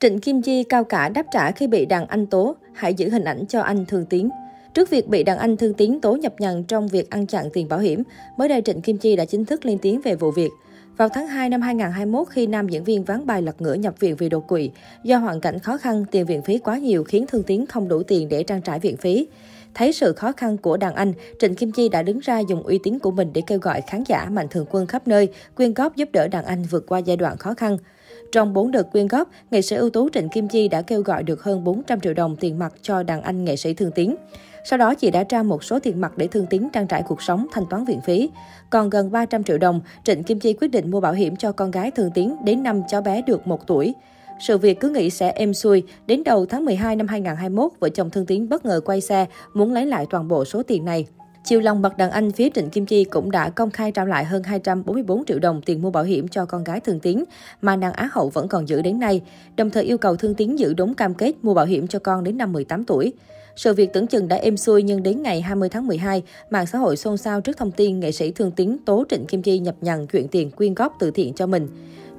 Trịnh Kim Chi cao cả đáp trả khi bị đàn anh tố, hãy giữ hình ảnh cho anh Thương Tiến. Trước việc bị đàn anh Thương Tiến tố nhập nhằng trong việc ăn chặn tiền bảo hiểm, mới đây Trịnh Kim Chi đã chính thức lên tiếng về vụ việc. Vào tháng 2 năm 2021, khi nam diễn viên ván bài lật ngửa nhập viện vì đột quỵ, do hoàn cảnh khó khăn, tiền viện phí quá nhiều khiến Thương Tiến không đủ tiền để trang trải viện phí. Thấy sự khó khăn của đàn anh, Trịnh Kim Chi đã đứng ra dùng uy tín của mình để kêu gọi khán giả mạnh thường quân khắp nơi quyên góp giúp đỡ đàn anh vượt qua giai đoạn khó khăn. Trong 4 đợt quyên góp, nghệ sĩ ưu tú Trịnh Kim Chi đã kêu gọi được hơn 400 triệu đồng tiền mặt cho đàn anh nghệ sĩ Thương Tiến. Sau đó, chị đã trao một số tiền mặt để Thương Tiến trang trải cuộc sống, thanh toán viện phí. Còn gần 300 triệu đồng, Trịnh Kim Chi quyết định mua bảo hiểm cho con gái Thương Tiến đến năm cháu bé được 1 tuổi. Sự việc cứ nghĩ sẽ êm xuôi, đến đầu tháng 12 năm 2021, vợ chồng Thương Tiến bất ngờ quay xe, muốn lấy lại toàn bộ số tiền này. Chiều lòng mặt đàn anh phía Trịnh Kim Chi cũng đã công khai trao lại hơn 244 triệu đồng tiền mua bảo hiểm cho con gái Thương Tiến, mà nàng Á hậu vẫn còn giữ đến nay, đồng thời yêu cầu Thương Tiến giữ đúng cam kết mua bảo hiểm cho con đến năm 18 tuổi. Sự việc tưởng chừng đã êm xuôi nhưng đến ngày 20 tháng 12, mạng xã hội xôn xao trước thông tin nghệ sĩ Thương Tiến tố Trịnh Kim Chi nhập nhằng chuyện tiền quyên góp từ thiện cho mình.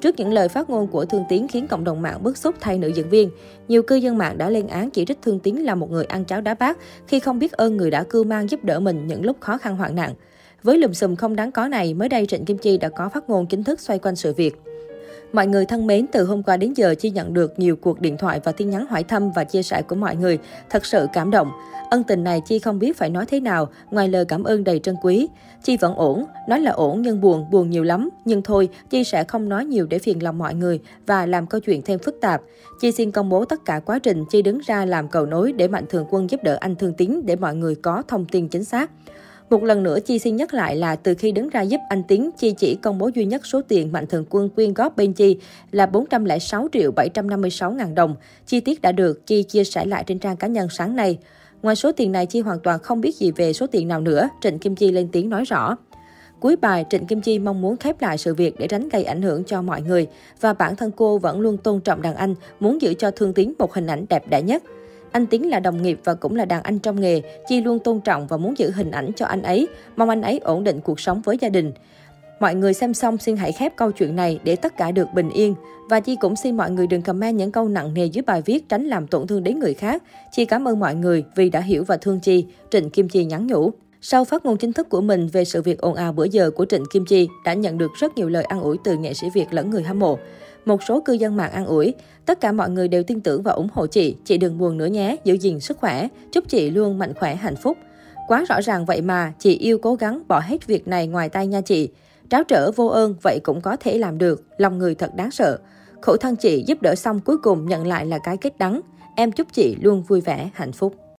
Trước những lời phát ngôn của Thương Tiến khiến cộng đồng mạng bức xúc thay nữ diễn viên, nhiều cư dân mạng đã lên án chỉ trích Thương Tiến là một người ăn cháo đá bát khi không biết ơn người đã cưu mang giúp đỡ mình những lúc khó khăn hoạn nạn. Với lùm xùm không đáng có này, mới đây Trịnh Kim Chi đã có phát ngôn chính thức xoay quanh sự việc. Mọi người thân mến, từ hôm qua đến giờ Chi nhận được nhiều cuộc điện thoại và tin nhắn hỏi thăm và chia sẻ của mọi người. Thật sự cảm động. Ân tình này Chi không biết phải nói thế nào, ngoài lời cảm ơn đầy trân quý. Chi vẫn ổn, nói là ổn nhưng buồn, buồn nhiều lắm. Nhưng thôi, Chi sẽ không nói nhiều để phiền lòng mọi người và làm câu chuyện thêm phức tạp. Chi xin công bố tất cả quá trình Chi đứng ra làm cầu nối để Mạnh Thường Quân giúp đỡ anh Thương Tín để mọi người có thông tin chính xác. Một lần nữa, Chi xin nhắc lại là từ khi đứng ra giúp anh Tiến, Chi chỉ công bố duy nhất số tiền Mạnh Thường Quân quyên góp bên Chi là 406 triệu 756 ngàn đồng. Chi tiết đã được Chi chia sẻ lại trên trang cá nhân sáng nay. Ngoài số tiền này, Chi hoàn toàn không biết gì về số tiền nào nữa, Trịnh Kim Chi lên tiếng nói rõ. Cuối bài, Trịnh Kim Chi mong muốn khép lại sự việc để tránh gây ảnh hưởng cho mọi người. Và bản thân cô vẫn luôn tôn trọng đàn anh, muốn giữ cho Thương Tiến một hình ảnh đẹp đẽ nhất. Anh Tiến là đồng nghiệp và cũng là đàn anh trong nghề, Chi luôn tôn trọng và muốn giữ hình ảnh cho anh ấy, mong anh ấy ổn định cuộc sống với gia đình. Mọi người xem xong xin hãy khép câu chuyện này để tất cả được bình yên. Và Chi cũng xin mọi người đừng comment những câu nặng nề dưới bài viết tránh làm tổn thương đến người khác. Chi cảm ơn mọi người vì đã hiểu và thương Chi, Trịnh Kim Chi nhắn nhủ. Sau phát ngôn chính thức của mình về sự việc ồn ào bữa giờ của Trịnh Kim Chi đã nhận được rất nhiều lời an ủi từ nghệ sĩ Việt lẫn người hâm mộ. Một số cư dân mạng an ủi, tất cả mọi người đều tin tưởng và ủng hộ chị, chị đừng buồn nữa nhé, giữ gìn sức khỏe, chúc chị luôn mạnh khỏe hạnh phúc. Quá rõ ràng vậy mà, chị yêu cố gắng bỏ hết việc này ngoài tay nha chị. Tráo trở vô ơn vậy cũng có thể làm được, lòng người thật đáng sợ. Khổ thân chị giúp đỡ xong cuối cùng nhận lại là cái kết đắng. Em chúc chị luôn vui vẻ, hạnh phúc.